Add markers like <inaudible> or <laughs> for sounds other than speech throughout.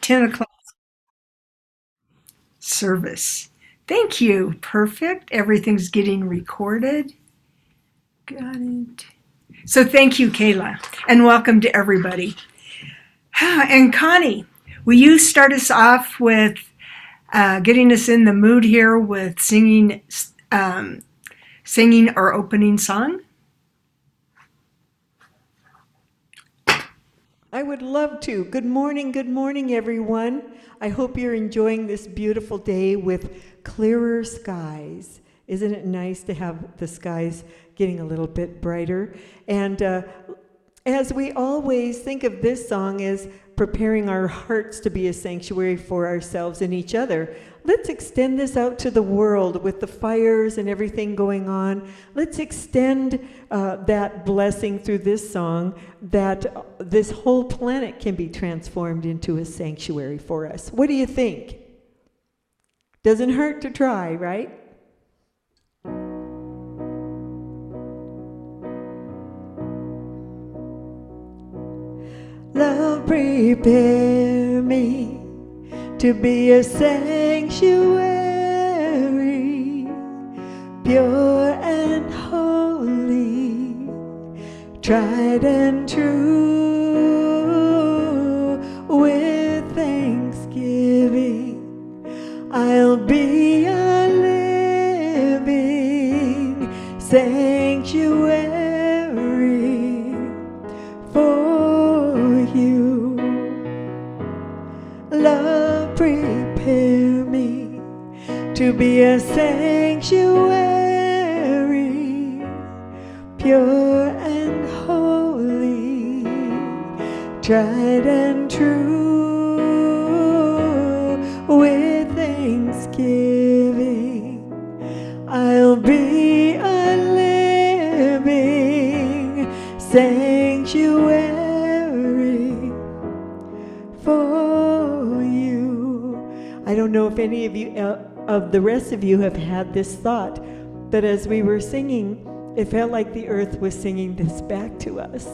10 o'clock service. Thank you. Perfect. Everything's getting recorded. Got it. So thank you, Kayla, and welcome to everybody. <sighs> And Connie, will you start us off with uh, getting us in the mood here with singing, um, singing our opening song? I would love to. Good morning, good morning, everyone. I hope you're enjoying this beautiful day with clearer skies. Isn't it nice to have the skies getting a little bit brighter? And uh, as we always think of this song as preparing our hearts to be a sanctuary for ourselves and each other, let's extend this out to the world with the fires and everything going on. Let's extend uh, that blessing through this song that this whole planet can be transformed into a sanctuary for us. What do you think? Doesn't hurt to try, right? Love, prepare me to be a sanctuary, pure and holy, tried and true. With thanksgiving, I'll be a living be a sanctuary, pure and holy, tried and true. With thanksgiving, I'll be a living sanctuary for you. I don't know if any of you, of the rest of you, have had this thought, but as we were singing, it felt like the earth was singing this back to us.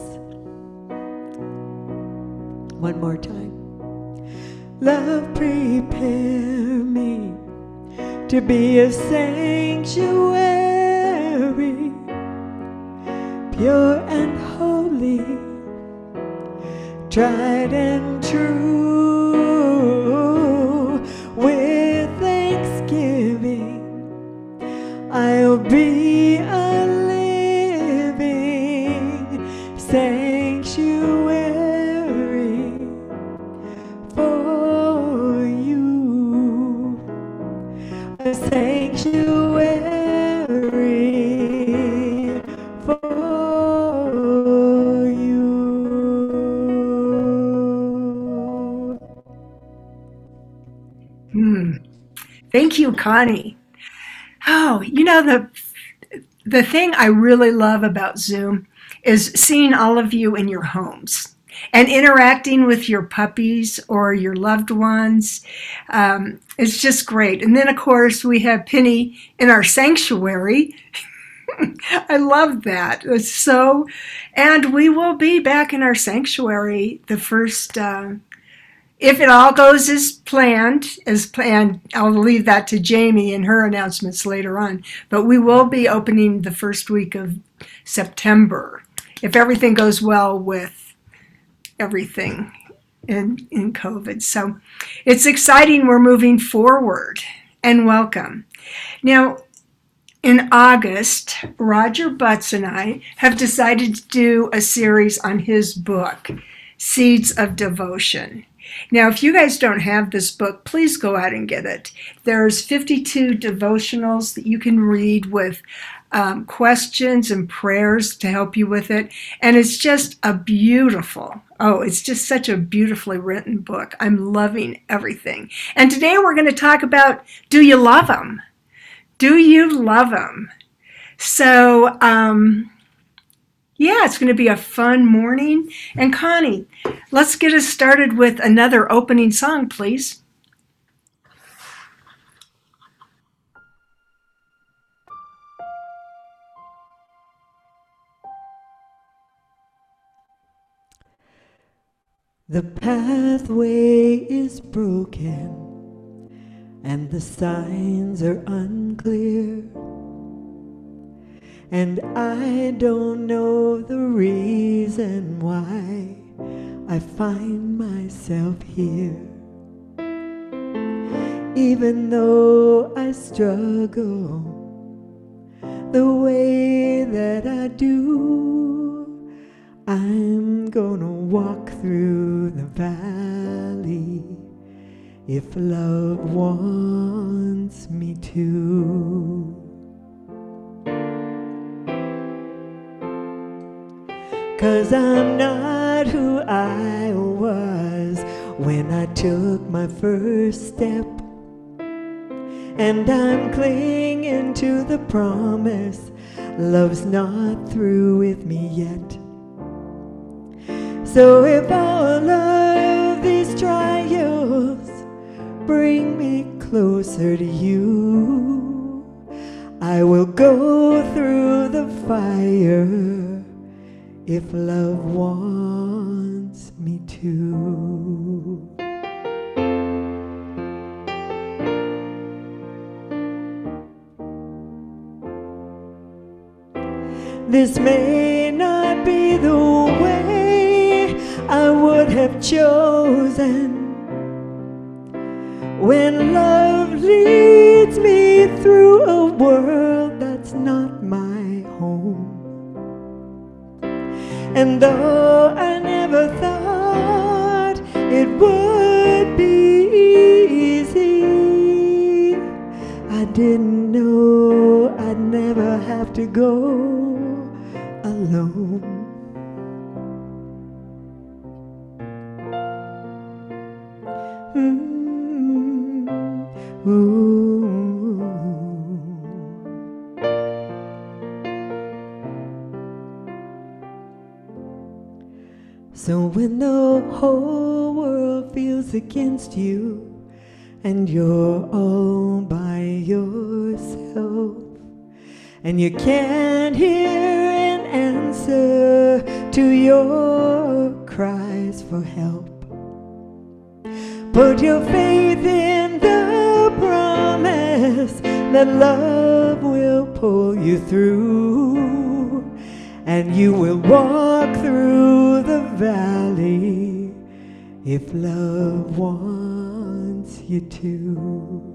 One more time. Love, prepare me to be a sanctuary, pure and holy tried and true. Thank you, Connie. Oh, you know the the thing I really love about Zoom is seeing all of you in your homes and interacting with your puppies or your loved ones. Um, it's just great. And then, of course, we have Penny in our sanctuary. <laughs> I love that. So, and we will be back in our sanctuary the first. Uh, if it all goes as planned, as planned, I'll leave that to Jamie and her announcements later on. But we will be opening the first week of September if everything goes well with everything in, in COVID. So it's exciting. We're moving forward and welcome. Now, in August, Roger Butts and I have decided to do a series on his book, Seeds of Devotion. Now, if you guys don't have this book, please go out and get it. There's 52 devotionals that you can read with um, questions and prayers to help you with it. And it's just a beautiful, oh, it's just such a beautifully written book. I'm loving everything. And today we're going to talk about do you love them? Do you love them? So, um, yeah, it's going to be a fun morning. And Connie, let's get us started with another opening song, please. The pathway is broken and the signs are unclear. And I don't know the reason why I find myself here. Even though I struggle the way that I do, I'm gonna walk through the valley if love wants me to. Cause I'm not who I was when I took my first step. And I'm clinging to the promise love's not through with me yet. So if all of these trials bring me closer to you, I will go through the fire if love wants me to. This may not be the way I would have chosen when love leads me through And though I never thought it would be easy, I didn't know I'd never have to go alone. Against you and you're all by yourself. And you can't hear an answer to your cries for help, put your faith in the promise that love will pull you through and you will walk through the valley if love wants you to.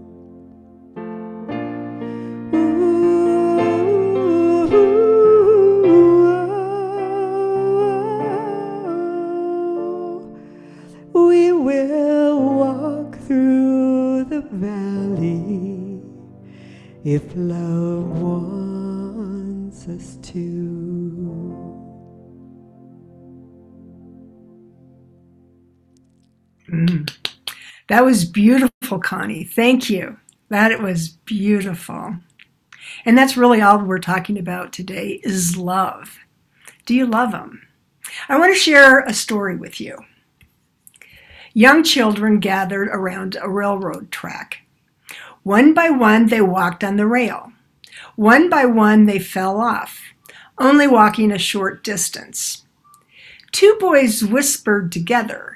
That was beautiful, Connie. Thank you. That was beautiful. And that's really all we're talking about today is love. Do you love them? I want to share a story with you. Young children gathered around a railroad track. One by one, they walked on the rail. One by one, they fell off, only walking a short distance. Two boys whispered together.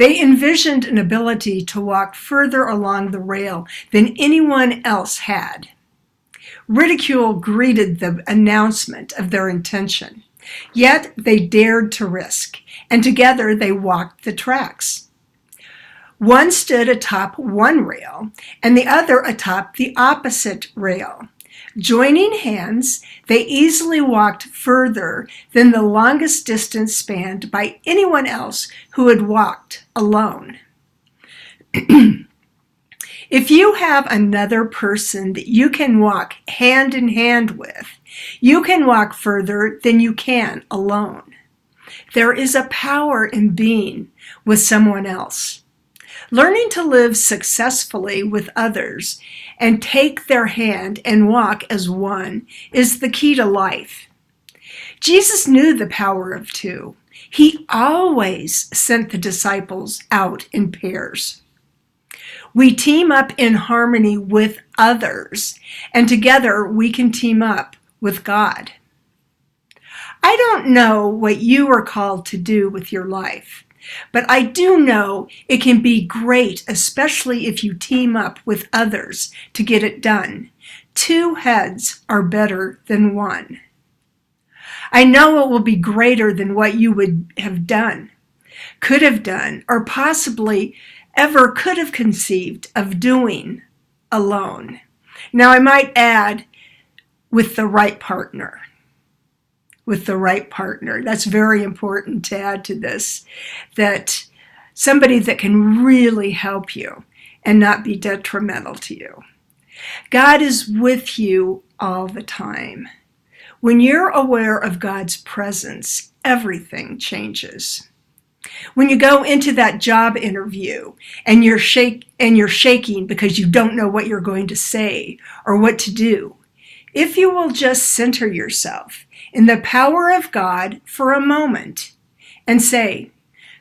They envisioned an ability to walk further along the rail than anyone else had. Ridicule greeted the announcement of their intention, yet they dared to risk, and together they walked the tracks. One stood atop one rail and the other atop the opposite rail. Joining hands, they easily walked further than the longest distance spanned by anyone else who had walked alone. <clears throat> if you have another person that you can walk hand in hand with, you can walk further than you can alone. There is a power in being with someone else. Learning to live successfully with others and take their hand and walk as one is the key to life. Jesus knew the power of two. He always sent the disciples out in pairs. We team up in harmony with others, and together we can team up with God. I don't know what you are called to do with your life, But I do know it can be great, especially if you team up with others to get it done. Two heads are better than one. I know it will be greater than what you would have done, could have done, or possibly ever could have conceived of doing alone. Now, I might add, with the right partner. With the right partner. That's very important to add to this. That somebody that can really help you and not be detrimental to you. God is with you all the time. When you're aware of God's presence, everything changes. When you go into that job interview and you're shake and you're shaking because you don't know what you're going to say or what to do, if you will just center yourself in the power of God for a moment and say,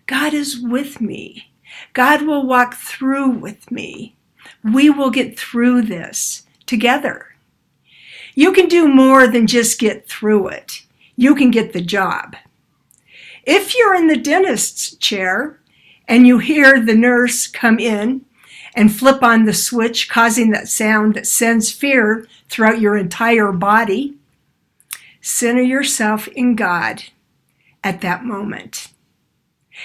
God is with me. God will walk through with me. We will get through this together. You can do more than just get through it. You can get the job. If you're in the dentist's chair and you hear the nurse come in and flip on the switch, causing that sound that sends fear throughout your entire body, center yourself in God at that moment.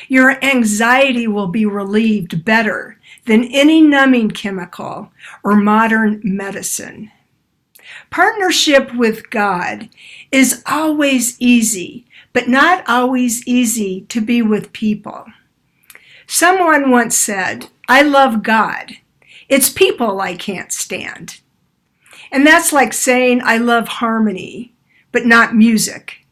Your anxiety will be relieved better than any numbing chemical or modern medicine. Partnership with God is always easy, but not always easy to be with people. Someone once said, I love God. It's people I can't stand. And that's like saying I love harmony, but not music.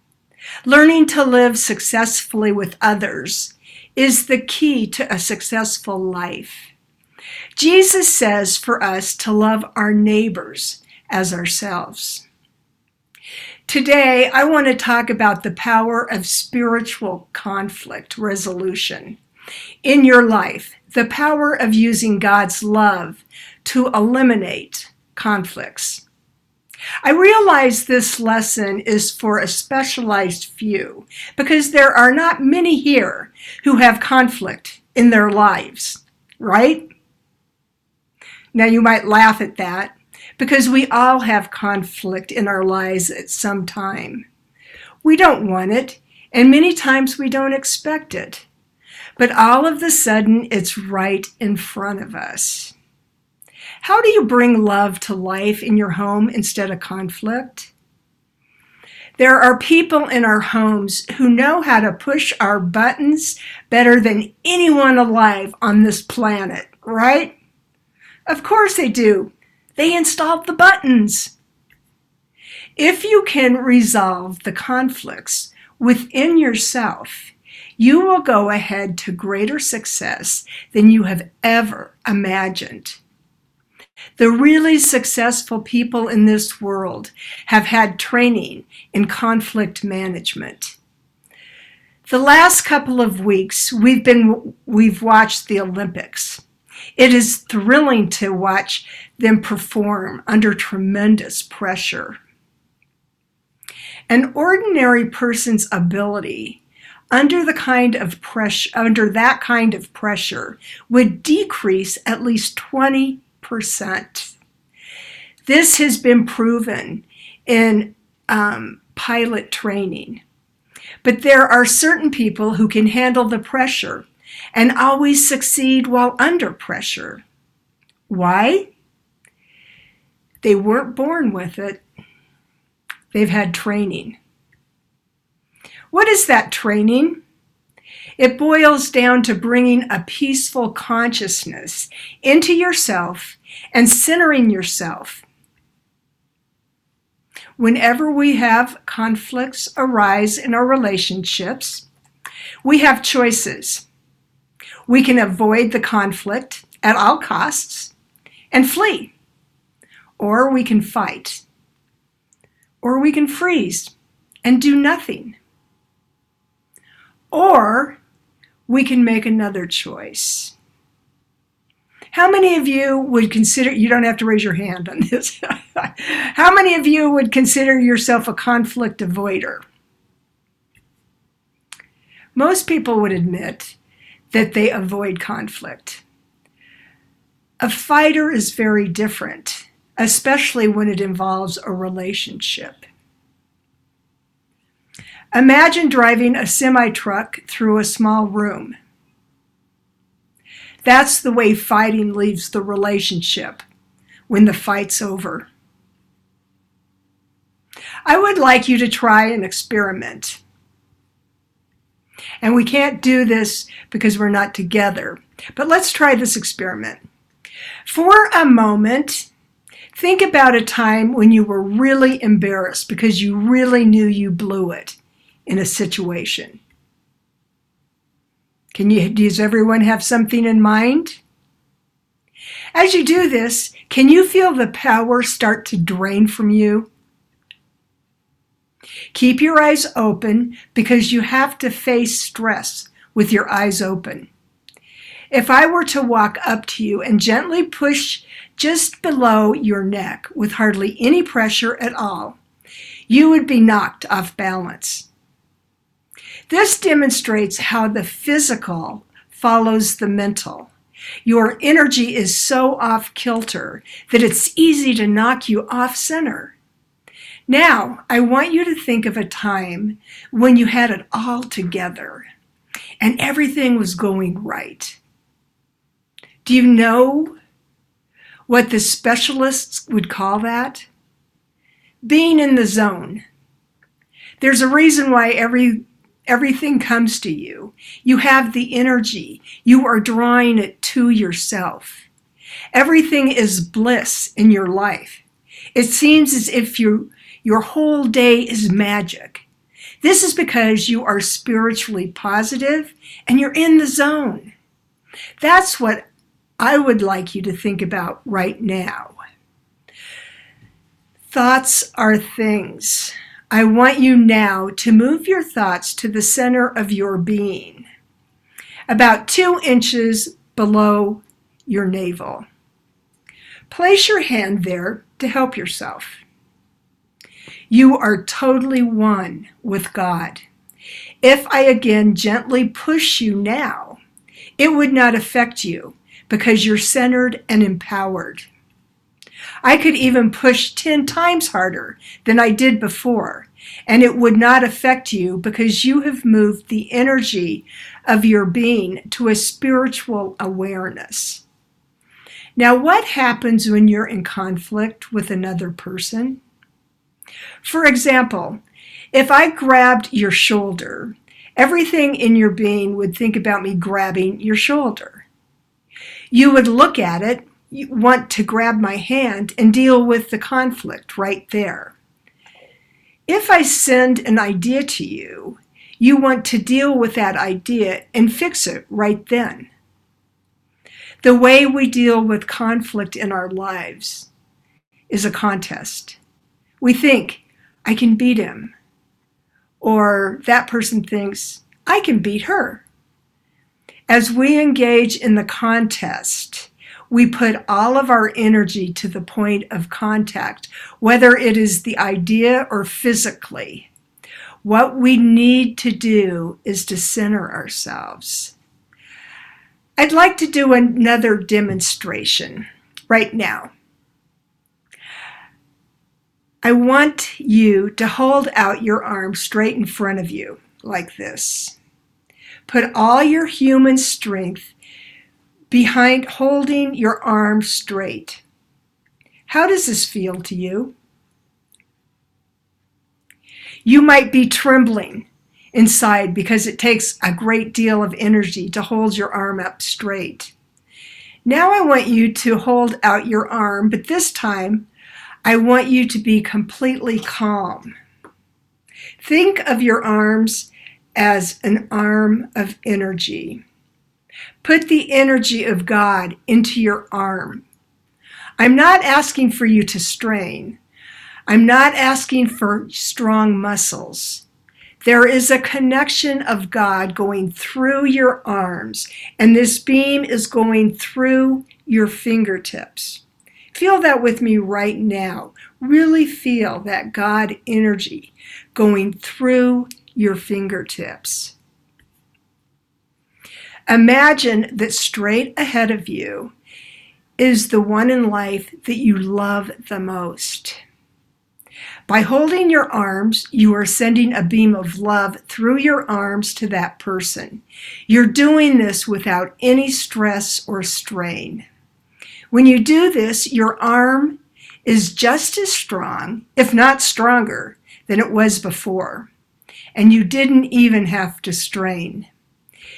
Learning to live successfully with others is the key to a successful life. Jesus says for us to love our neighbors as ourselves. Today, I want to talk about the power of spiritual conflict resolution in your life, the power of using God's love to eliminate conflicts. I realize this lesson is for a specialized few because there are not many here who have conflict in their lives, right? Now, you might laugh at that, because we all have conflict in our lives at some time. We don't want it, and many times we don't expect it. But all of the sudden, it's right in front of us. How do you bring love to life in your home instead of conflict? There are people in our homes who know how to push our buttons better than anyone alive on this planet, right? Of course they do. They installed the buttons. If you can resolve the conflicts within yourself, you will go ahead to greater success than you have ever imagined. The really successful people in this world have had training in conflict management. The last couple of weeks, we've been we've watched the Olympics. It is thrilling to watch them perform under tremendous pressure. An ordinary person's ability under the kind of pressure under that kind of pressure would decrease at least 20%. This has been proven in um, pilot training. But there are certain people who can handle the pressure and always succeed while under pressure. Why? They weren't born with it, they've had training. What is that training? It boils down to bringing a peaceful consciousness into yourself and centering yourself. Whenever we have conflicts arise in our relationships, we have choices. We can avoid the conflict at all costs and flee, or we can fight, or we can freeze and do nothing, or we can make another choice. How many of you would consider, you don't have to raise your hand on this, <laughs> how many of you would consider yourself a conflict avoider? Most people would admit that they avoid conflict. A fighter is very different, especially when it involves a relationship. Imagine driving a semi truck through a small room. That's the way fighting leaves the relationship when the fight's over. I would like you to try an experiment. And we can't do this because we're not together. But let's try this experiment. For a moment, think about a time when you were really embarrassed because you really knew you blew it in a situation. Can you does everyone have something in mind? As you do this, can you feel the power start to drain from you? Keep your eyes open because you have to face stress with your eyes open. If I were to walk up to you and gently push just below your neck with hardly any pressure at all, you would be knocked off balance. This demonstrates how the physical follows the mental. Your energy is so off kilter that it's easy to knock you off center. Now, I want you to think of a time when you had it all together and everything was going right. Do you know what the specialists would call that? Being in the zone. There's a reason why every everything comes to you. You have the energy. You are drawing it to yourself. Everything is bliss in your life. It seems as if you your whole day is magic. This is because you are spiritually positive and you're in the zone. That's what I would like you to think about right now. Thoughts are things. I want you now to move your thoughts to the center of your being, about two inches below your navel. Place your hand there to help yourself. You are totally one with God. If I again gently push you now, it would not affect you because you're centered and empowered. I could even push 10 times harder than I did before, and it would not affect you because you have moved the energy of your being to a spiritual awareness. Now, what happens when you're in conflict with another person? For example, if I grabbed your shoulder, everything in your being would think about me grabbing your shoulder. You would look at it, want to grab my hand, and deal with the conflict right there. If I send an idea to you, you want to deal with that idea and fix it right then. The way we deal with conflict in our lives is a contest. We think, I can beat him. Or that person thinks, I can beat her. As we engage in the contest, we put all of our energy to the point of contact, whether it is the idea or physically. What we need to do is to center ourselves. I'd like to do another demonstration right now. I want you to hold out your arm straight in front of you, like this. Put all your human strength behind holding your arm straight. How does this feel to you? You might be trembling inside because it takes a great deal of energy to hold your arm up straight. Now I want you to hold out your arm, but this time I want you to be completely calm. Think of your arms as an arm of energy. Put the energy of God into your arm. I'm not asking for you to strain. I'm not asking for strong muscles. There is a connection of God going through your arms, and this beam is going through your fingertips. Feel that with me right now. Really feel that God energy going through your fingertips. Imagine that straight ahead of you is the one in life that you love the most. By holding your arms, you are sending a beam of love through your arms to that person. You're doing this without any stress or strain. When you do this, your arm is just as strong, if not stronger, than it was before. And you didn't even have to strain.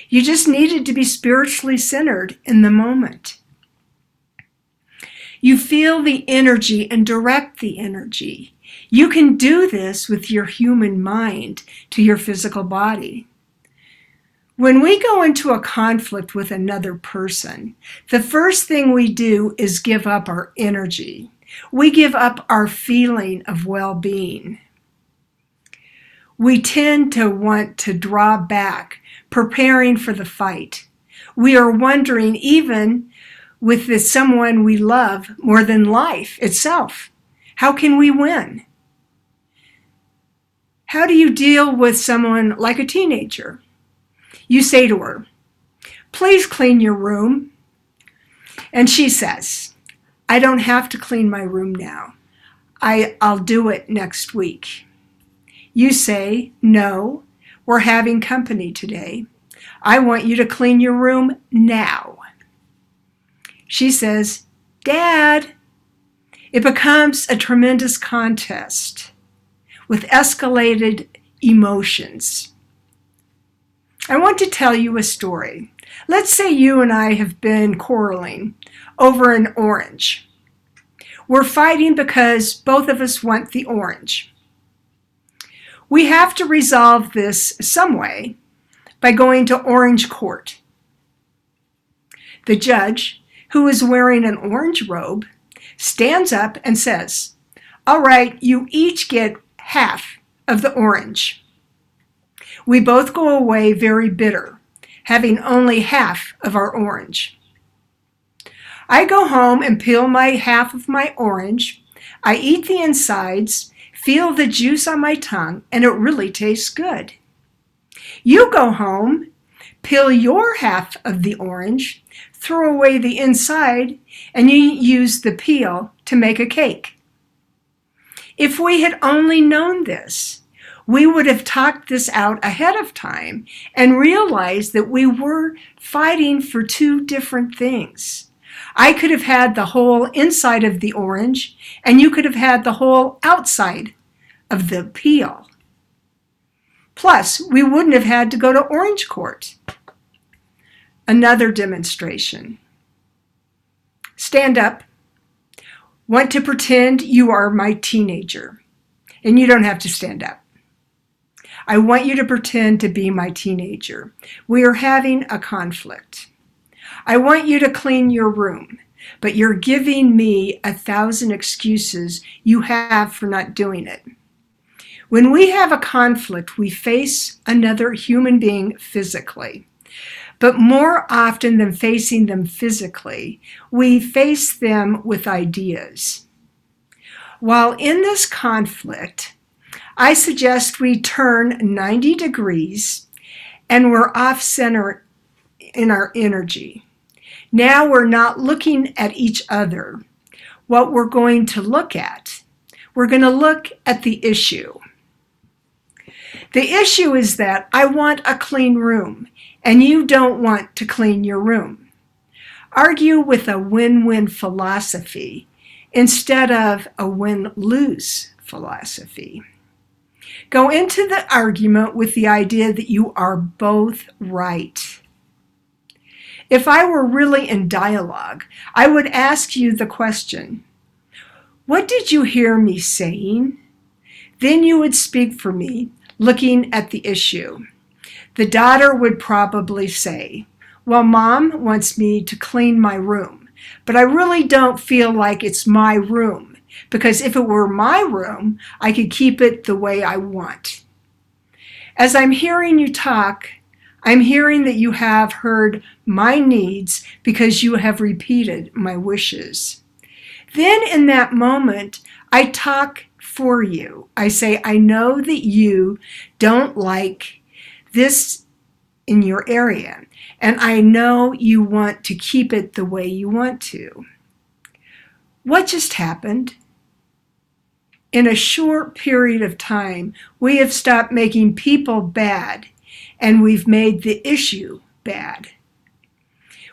You just needed to be spiritually centered in the moment. You feel the energy and direct the energy. You can do this with your human mind to your physical body. When we go into a conflict with another person, the first thing we do is give up our energy. We give up our feeling of well being. We tend to want to draw back, preparing for the fight. We are wondering, even with the someone we love more than life itself, how can we win? How do you deal with someone like a teenager? You say to her, Please clean your room. And she says, I don't have to clean my room now. I, I'll do it next week. You say, No, we're having company today. I want you to clean your room now. She says, Dad. It becomes a tremendous contest with escalated emotions. I want to tell you a story. Let's say you and I have been quarreling over an orange. We're fighting because both of us want the orange. We have to resolve this some way by going to orange court. The judge, who is wearing an orange robe, stands up and says, All right, you each get half of the orange. We both go away very bitter, having only half of our orange. I go home and peel my half of my orange. I eat the insides, feel the juice on my tongue, and it really tastes good. You go home, peel your half of the orange, throw away the inside, and you use the peel to make a cake. If we had only known this, we would have talked this out ahead of time and realized that we were fighting for two different things. I could have had the whole inside of the orange, and you could have had the whole outside of the peel. Plus, we wouldn't have had to go to Orange Court. Another demonstration. Stand up. Want to pretend you are my teenager, and you don't have to stand up. I want you to pretend to be my teenager. We are having a conflict. I want you to clean your room, but you're giving me a thousand excuses you have for not doing it. When we have a conflict, we face another human being physically. But more often than facing them physically, we face them with ideas. While in this conflict, I suggest we turn 90 degrees and we're off center in our energy. Now we're not looking at each other. What we're going to look at, we're going to look at the issue. The issue is that I want a clean room and you don't want to clean your room. Argue with a win win philosophy instead of a win lose philosophy. Go into the argument with the idea that you are both right. If I were really in dialogue, I would ask you the question What did you hear me saying? Then you would speak for me, looking at the issue. The daughter would probably say, Well, mom wants me to clean my room, but I really don't feel like it's my room because if it were my room, I could keep it the way I want. As I'm hearing you talk, I'm hearing that you have heard my needs because you have repeated my wishes. Then in that moment, I talk for you. I say, I know that you don't like this in your area. and I know you want to keep it the way you want to. What just happened? In a short period of time, we have stopped making people bad and we've made the issue bad.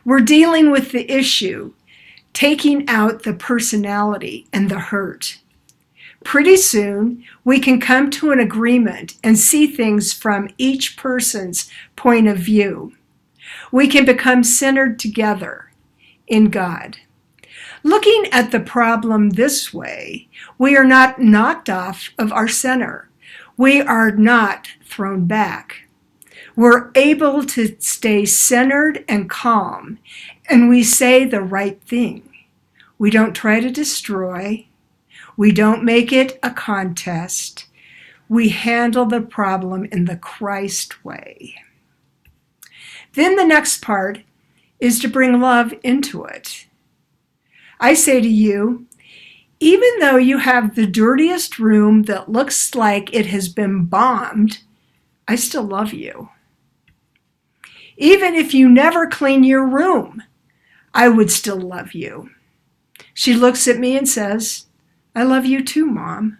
We're dealing with the issue, taking out the personality and the hurt. Pretty soon, we can come to an agreement and see things from each person's point of view. We can become centered together in God. Looking at the problem this way, we are not knocked off of our center. We are not thrown back. We're able to stay centered and calm, and we say the right thing. We don't try to destroy, we don't make it a contest. We handle the problem in the Christ way. Then the next part is to bring love into it. I say to you, even though you have the dirtiest room that looks like it has been bombed, I still love you. Even if you never clean your room, I would still love you. She looks at me and says, I love you too, Mom.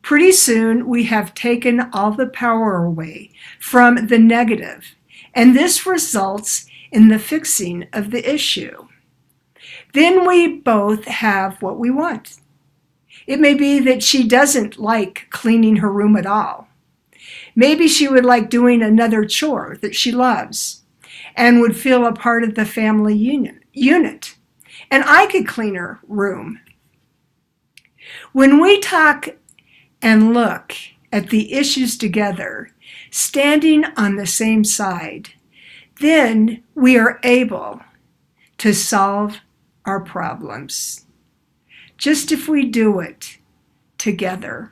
Pretty soon, we have taken all the power away from the negative, and this results in the fixing of the issue. Then we both have what we want. It may be that she doesn't like cleaning her room at all. Maybe she would like doing another chore that she loves and would feel a part of the family unit. And I could clean her room when we talk and look at the issues together, standing on the same side, then we are able to solve our problems. Just if we do it together.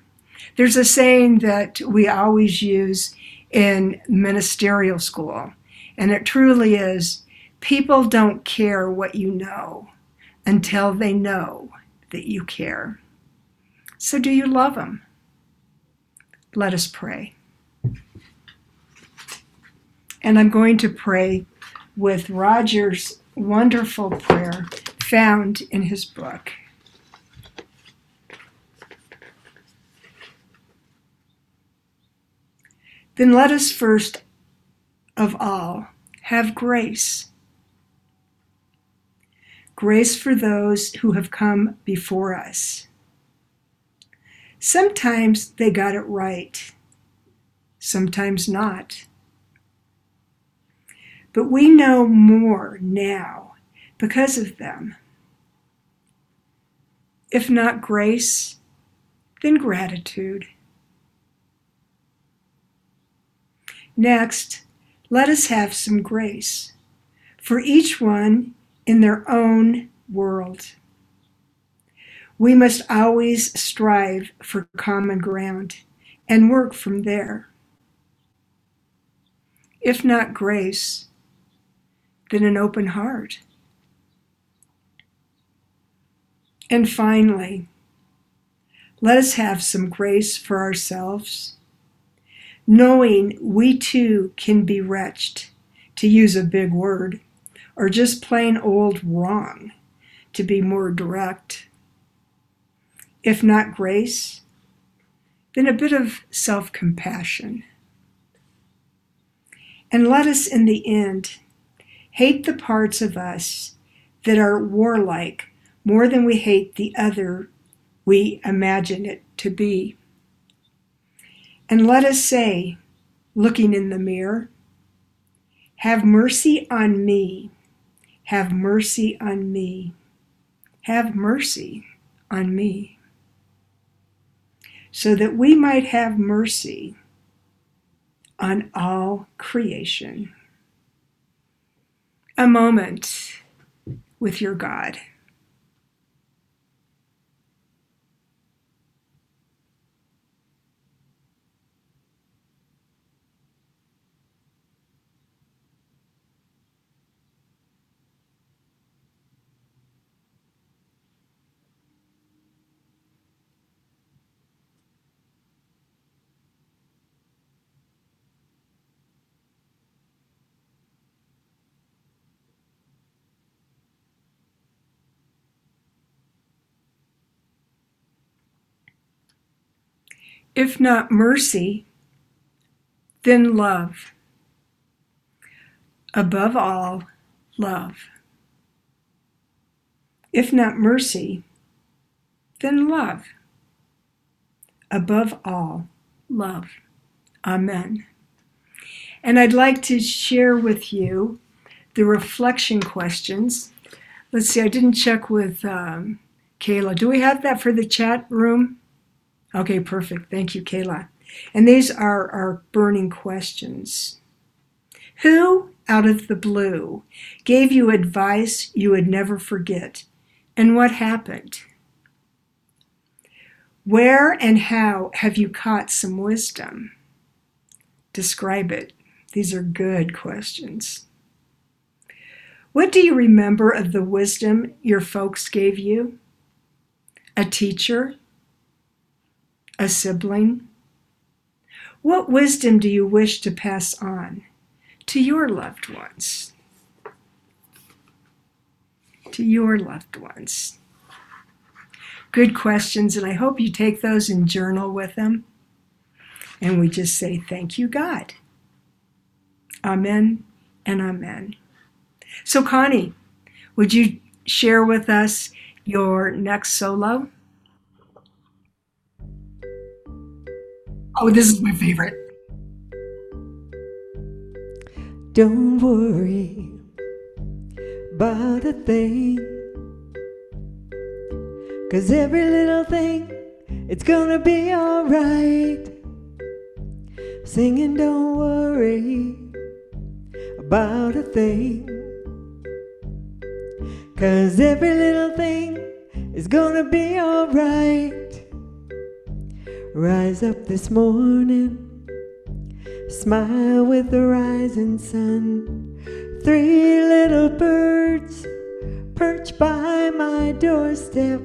There's a saying that we always use in ministerial school, and it truly is people don't care what you know until they know that you care. So, do you love them? Let us pray. And I'm going to pray with Roger's wonderful prayer found in his book. Then let us first of all have grace. Grace for those who have come before us Sometimes they got it right, sometimes not. But we know more now because of them. If not grace, then gratitude. Next, let us have some grace for each one in their own world. We must always strive for common ground and work from there. If not grace, then an open heart. And finally, let us have some grace for ourselves, knowing we too can be wretched, to use a big word, or just plain old wrong, to be more direct. If not grace, then a bit of self compassion. And let us, in the end, hate the parts of us that are warlike more than we hate the other we imagine it to be. And let us say, looking in the mirror, Have mercy on me, have mercy on me, have mercy on me so that we might have mercy on all creation. A moment with your God. If not mercy, then love. Above all, love. If not mercy, then love. Above all, love. Amen. And I'd like to share with you the reflection questions. Let's see, I didn't check with um, Kayla. Do we have that for the chat room? Okay, perfect. Thank you, Kayla. And these are our burning questions. Who, out of the blue, gave you advice you would never forget? And what happened? Where and how have you caught some wisdom? Describe it. These are good questions. What do you remember of the wisdom your folks gave you? A teacher? A sibling? What wisdom do you wish to pass on to your loved ones? To your loved ones. Good questions, and I hope you take those and journal with them. And we just say, Thank you, God. Amen and amen. So, Connie, would you share with us your next solo? Oh, this is my favorite. Don't worry about a thing. Cause every little thing, it's gonna be alright. Singing, don't worry about a thing. Cause every little thing is gonna be alright. Rise up this morning, smile with the rising sun. Three little birds perch by my doorstep,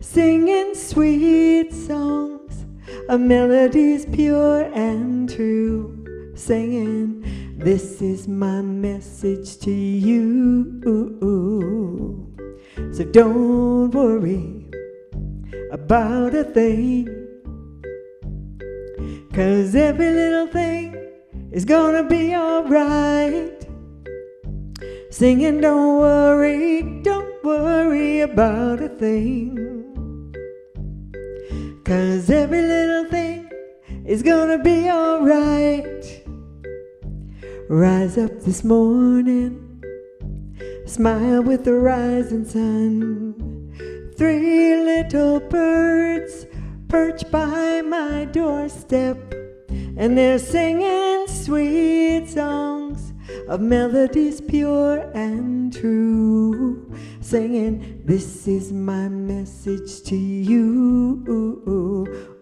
singing sweet songs of melodies pure and true, singing this is my message to you. So don't worry about a thing. Cause every little thing is gonna be alright. Singing, don't worry, don't worry about a thing. Cause every little thing is gonna be alright. Rise up this morning, smile with the rising sun. Three little birds perch by my doorstep, and they're singing sweet songs of melodies pure and true. Singing, This is my message to you.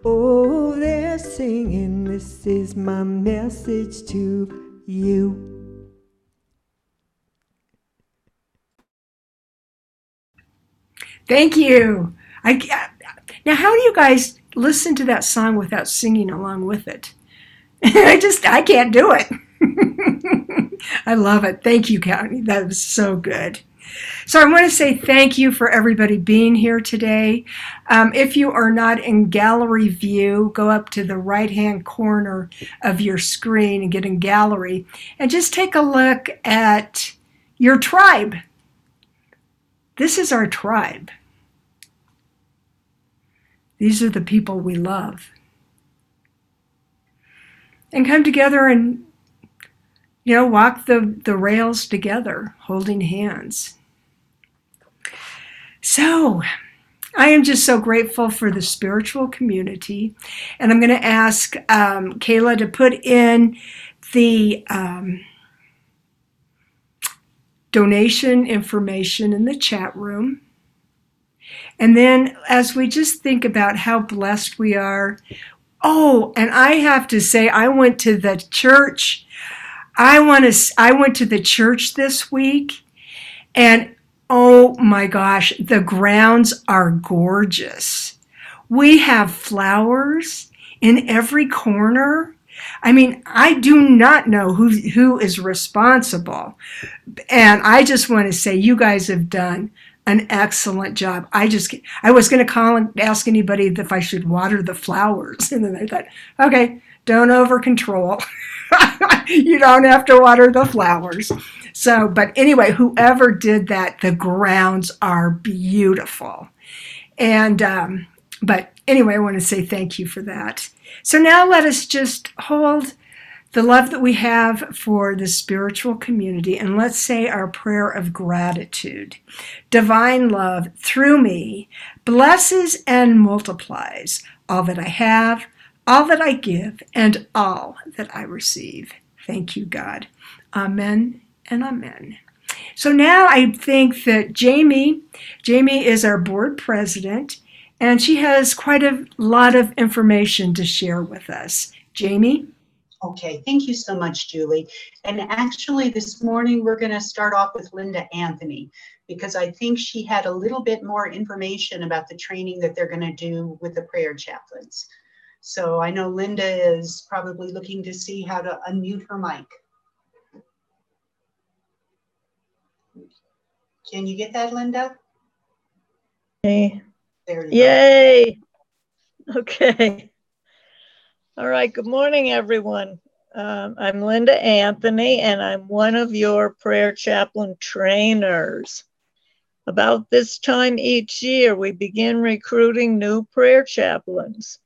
Oh, they're singing, This is my message to you. Thank you. I, now, how do you guys listen to that song without singing along with it? <laughs> I just, I can't do it. <laughs> I love it. Thank you, Connie. That was so good. So I want to say thank you for everybody being here today. Um, if you are not in gallery view, go up to the right hand corner of your screen and get in gallery and just take a look at your tribe. This is our tribe. These are the people we love. And come together and you know, walk the, the rails together, holding hands. So, I am just so grateful for the spiritual community. And I'm going to ask um, Kayla to put in the um, donation information in the chat room. And then, as we just think about how blessed we are, oh, and I have to say, I went to the church. I want to. I went to the church this week, and Oh my gosh, the grounds are gorgeous. We have flowers in every corner. I mean, I do not know who who is responsible, and I just want to say you guys have done an excellent job. I just I was going to call and ask anybody if I should water the flowers, <laughs> and then I thought, okay, don't over control. <laughs> you don't have to water the flowers. So, but anyway, whoever did that, the grounds are beautiful. And, um, but anyway, I want to say thank you for that. So now let us just hold the love that we have for the spiritual community and let's say our prayer of gratitude. Divine love through me blesses and multiplies all that I have, all that I give, and all that I receive. Thank you, God. Amen and amen. So now I think that Jamie, Jamie is our board president, and she has quite a lot of information to share with us. Jamie? Okay, thank you so much, Julie. And actually, this morning we're going to start off with Linda Anthony because I think she had a little bit more information about the training that they're going to do with the prayer chaplains. So I know Linda is probably looking to see how to unmute her mic. Can you get that, Linda? Hey. There you Yay. Okay. All right. Good morning, everyone. Um, I'm Linda Anthony, and I'm one of your prayer chaplain trainers. About this time each year, we begin recruiting new prayer chaplains.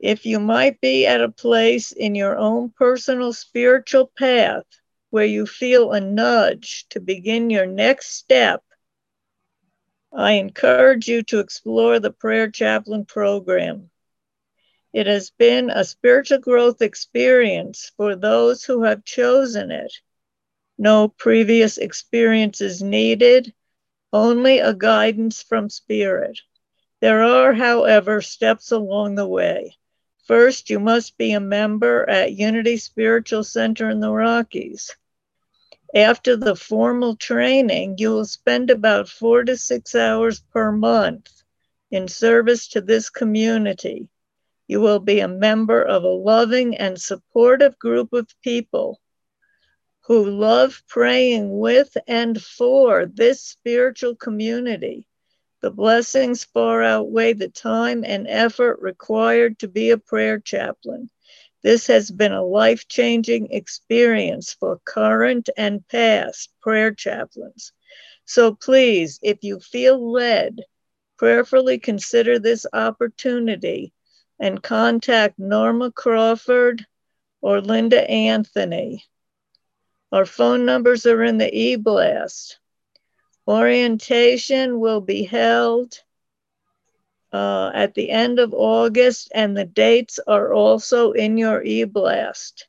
If you might be at a place in your own personal spiritual path where you feel a nudge to begin your next step, I encourage you to explore the Prayer Chaplain Program. It has been a spiritual growth experience for those who have chosen it. No previous experiences needed, only a guidance from Spirit. There are, however, steps along the way. First, you must be a member at Unity Spiritual Center in the Rockies. After the formal training, you will spend about four to six hours per month in service to this community. You will be a member of a loving and supportive group of people who love praying with and for this spiritual community the blessings far outweigh the time and effort required to be a prayer chaplain. This has been a life changing experience for current and past prayer chaplains. So please, if you feel led, prayerfully consider this opportunity and contact Norma Crawford or Linda Anthony. Our phone numbers are in the e blast. Orientation will be held uh, at the end of August, and the dates are also in your e-blast.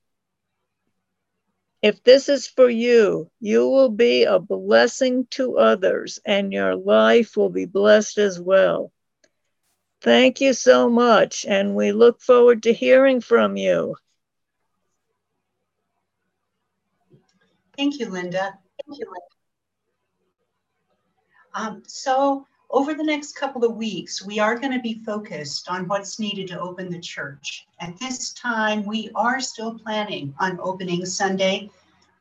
If this is for you, you will be a blessing to others, and your life will be blessed as well. Thank you so much, and we look forward to hearing from you. Thank you, Linda. Thank you, Linda. Um, so over the next couple of weeks, we are going to be focused on what's needed to open the church. At this time, we are still planning on opening Sunday,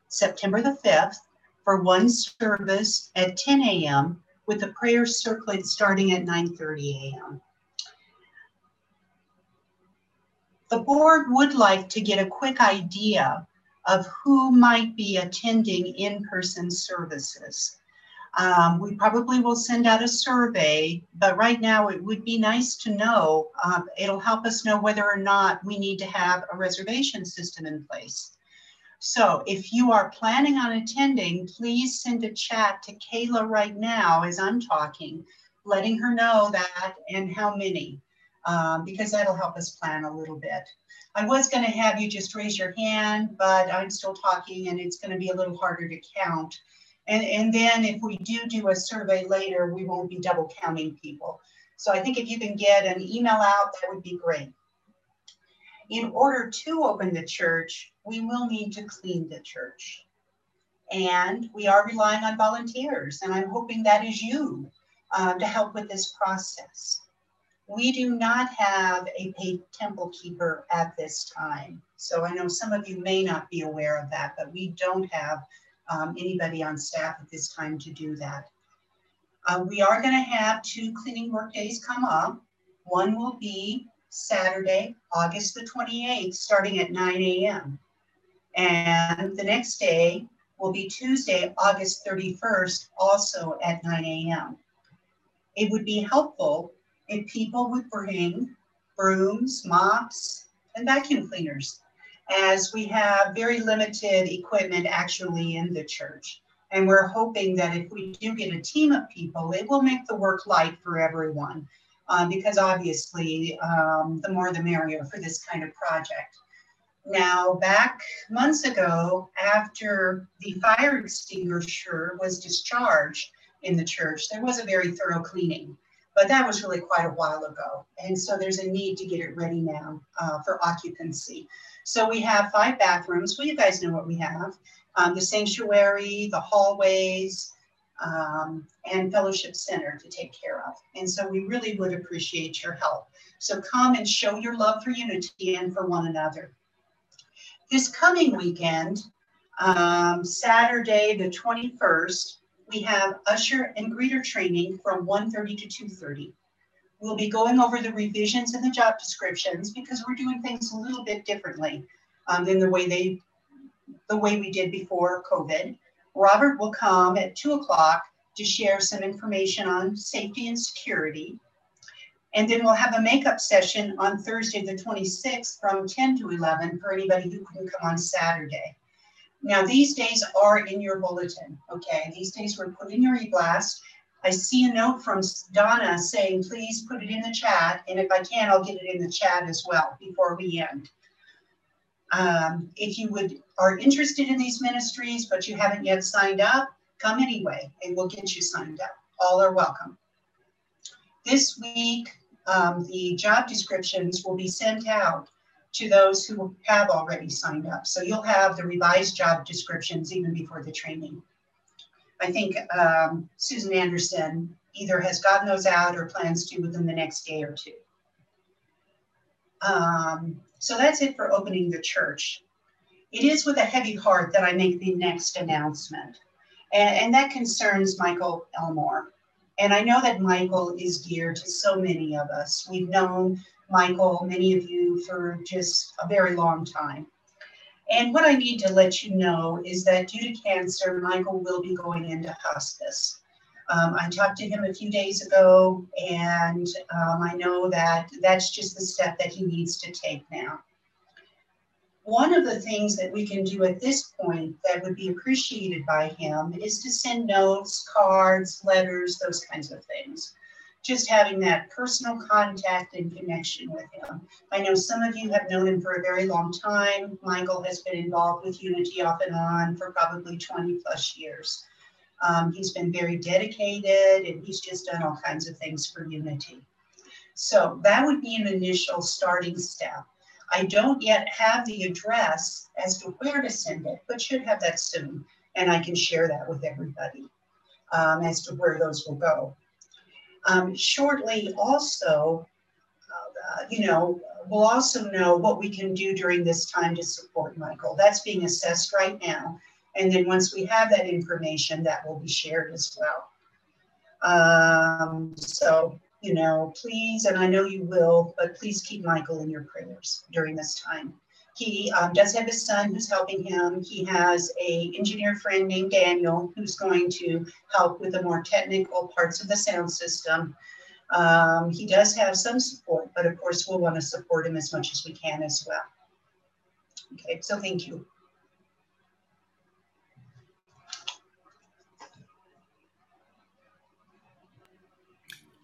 September the 5th, for one service at 10 a.m. with the prayer circlet starting at 9:30 a.m. The board would like to get a quick idea of who might be attending in-person services. Um, we probably will send out a survey, but right now it would be nice to know. Um, it'll help us know whether or not we need to have a reservation system in place. So if you are planning on attending, please send a chat to Kayla right now as I'm talking, letting her know that and how many, um, because that'll help us plan a little bit. I was going to have you just raise your hand, but I'm still talking and it's going to be a little harder to count. And, and then if we do do a survey later, we won't be double counting people. So I think if you can get an email out, that would be great. In order to open the church, we will need to clean the church. And we are relying on volunteers, and I'm hoping that is you uh, to help with this process. We do not have a paid temple keeper at this time. So I know some of you may not be aware of that, but we don't have um, anybody on staff at this time to do that. Uh, we are going to have two cleaning work days come up. One will be Saturday, August the 28th, starting at 9 a.m. And the next day will be Tuesday, August 31st, also at 9 a.m. It would be helpful if people would bring brooms, mops, and vacuum cleaners, as we have very limited equipment actually in the church. And we're hoping that if we do get a team of people, it will make the work light for everyone. Um, because obviously, um, the more the merrier for this kind of project. Now, back months ago, after the fire extinguisher was discharged in the church, there was a very thorough cleaning. But that was really quite a while ago. And so there's a need to get it ready now uh, for occupancy. So we have five bathrooms. Well, you guys know what we have um, the sanctuary, the hallways, um, and fellowship center to take care of. And so we really would appreciate your help. So come and show your love for unity and for one another. This coming weekend, um, Saturday the 21st, we have usher and greeter training from 1.30 to 2.30. We'll be going over the revisions in the job descriptions because we're doing things a little bit differently um, than the way they the way we did before COVID. Robert will come at two o'clock to share some information on safety and security. And then we'll have a makeup session on Thursday, the 26th from 10 to 11 for anybody who couldn't come on Saturday. Now, these days are in your bulletin, okay? These days were put in your e-blast. I see a note from Donna saying, please put it in the chat. And if I can, I'll get it in the chat as well before we end. Um, if you would are interested in these ministries, but you haven't yet signed up, come anyway, and we'll get you signed up. All are welcome. This week, um, the job descriptions will be sent out to those who have already signed up. So you'll have the revised job descriptions even before the training. I think um, Susan Anderson either has gotten those out or plans to within the next day or two. Um, so that's it for opening the church. It is with a heavy heart that I make the next announcement, and, and that concerns Michael Elmore. And I know that Michael is dear to so many of us. We've known Michael, many of you, for just a very long time. And what I need to let you know is that due to cancer, Michael will be going into hospice. Um, I talked to him a few days ago, and um, I know that that's just the step that he needs to take now. One of the things that we can do at this point that would be appreciated by him is to send notes, cards, letters, those kinds of things. Just having that personal contact and connection with him. I know some of you have known him for a very long time. Michael has been involved with Unity off and on for probably 20 plus years. Um, he's been very dedicated and he's just done all kinds of things for Unity. So that would be an initial starting step. I don't yet have the address as to where to send it, but should have that soon. And I can share that with everybody um, as to where those will go. Um, shortly, also, uh, you know, we'll also know what we can do during this time to support Michael. That's being assessed right now. And then once we have that information, that will be shared as well. Um, so, you know, please, and I know you will, but please keep Michael in your prayers during this time. He um, does have his son who's helping him. He has a engineer friend named Daniel who's going to help with the more technical parts of the sound system. Um, he does have some support, but of course we'll want to support him as much as we can as well. Okay, so thank you.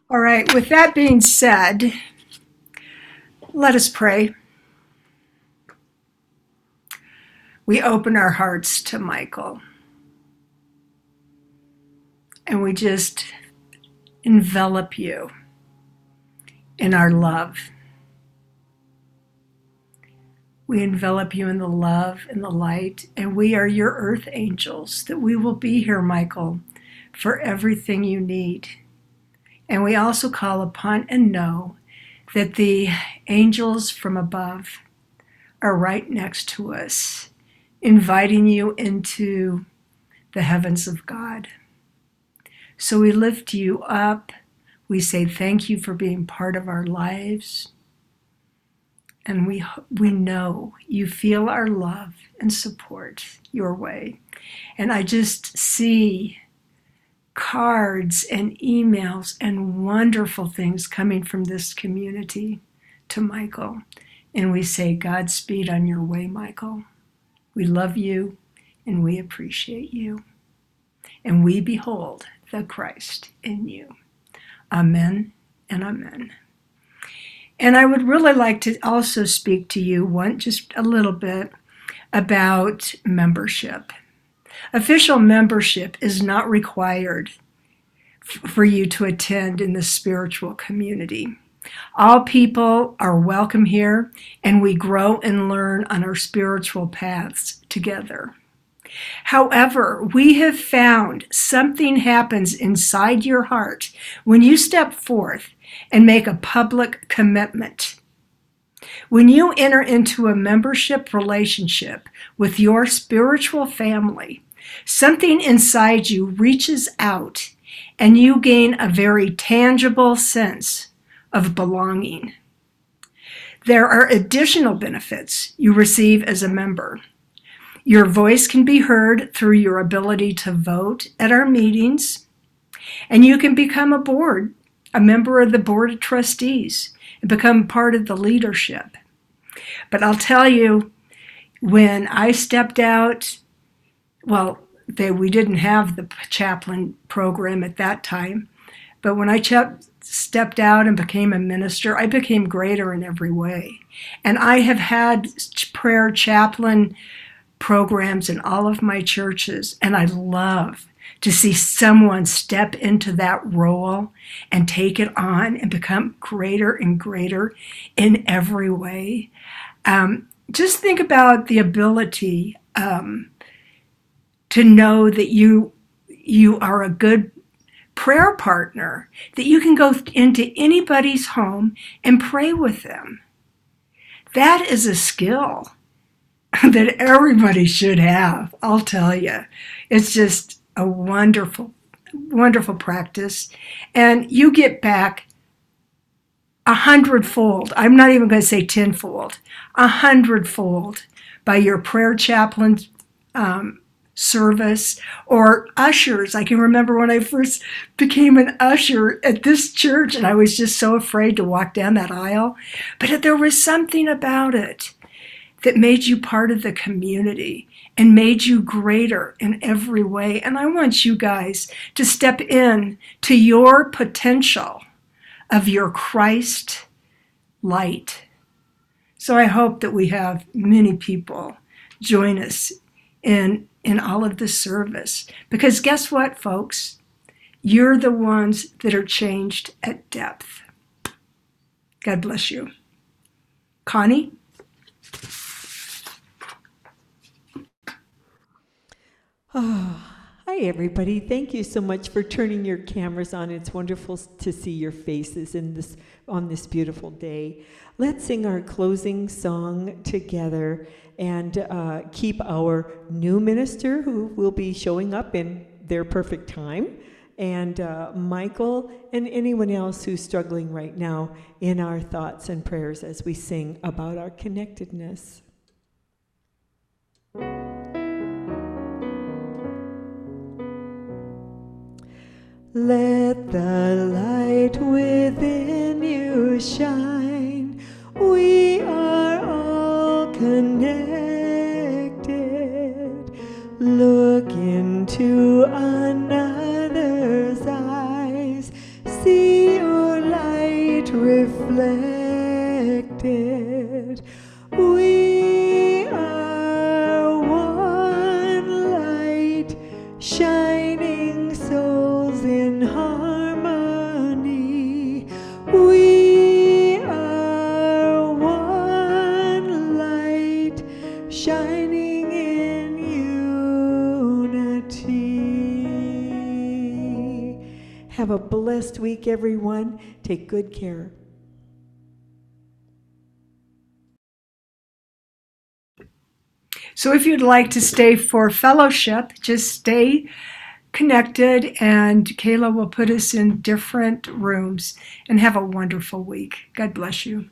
All right, with that being said, let us pray. We open our hearts to Michael and we just envelop you in our love. We envelop you in the love and the light, and we are your earth angels, that we will be here, Michael, for everything you need. And we also call upon and know that the angels from above are right next to us, inviting you into the heavens of God. So we lift you up. We say thank you for being part of our lives. And we, we know you feel our love and support your way. And I just see cards and emails and wonderful things coming from this community to Michael. And we say, Godspeed on your way, Michael. We love you and we appreciate you. And we behold the Christ in you. Amen and amen. And I would really like to also speak to you one just a little bit about membership. Official membership is not required for you to attend in the spiritual community. All people are welcome here, and we grow and learn on our spiritual paths together. However, we have found something happens inside your heart when you step forth and make a public commitment. When you enter into a membership relationship with your spiritual family, something inside you reaches out and you gain a very tangible sense of belonging. There are additional benefits you receive as a member. Your voice can be heard through your ability to vote at our meetings, and you can become a board, a member of the board of trustees, and become part of the leadership. But I'll tell you, when I stepped out, well, they, we didn't have the chaplain program at that time, but when I ch- stepped out and became a minister, I became greater in every way. And I have had prayer chaplain programs in all of my churches, and I love to see someone step into that role and take it on and become greater and greater in every way. Um, just think about the ability um, to know that you you are a good prayer partner, that you can go into anybody's home and pray with them. That is a skill <laughs> that everybody should have. I'll tell you. It's just a wonderful, wonderful practice. And you get back a hundredfold. I'm not even going to say tenfold, a hundredfold by your prayer chaplain um, service or ushers. I can remember when I first became an usher at this church and I was just so afraid to walk down that aisle. But there was something about it that made you part of the community and made you greater in every way. And I want you guys to step in to your potential of your Christ light. So I hope that we have many people join us in, in all of this service. Because guess what, folks? You're the ones that are changed at depth. God bless you. Connie? Oh, <sighs> <sighs> hi, everybody. Thank you so much for turning your cameras on. It's wonderful to see your faces in this, on this beautiful day. Let's sing our closing song together and uh, keep our new minister, who will be showing up in their perfect time, and uh, Michael and anyone else who's struggling right now in our thoughts and prayers as we sing about our connectedness. Let the light within you shine. We are all connected. Look into another's eyes. See your light reflected. a blessed week, everyone. Take good care. So, if you'd like to stay for fellowship, just stay connected, and Kayla will put us in different rooms. And have a wonderful week. God bless you.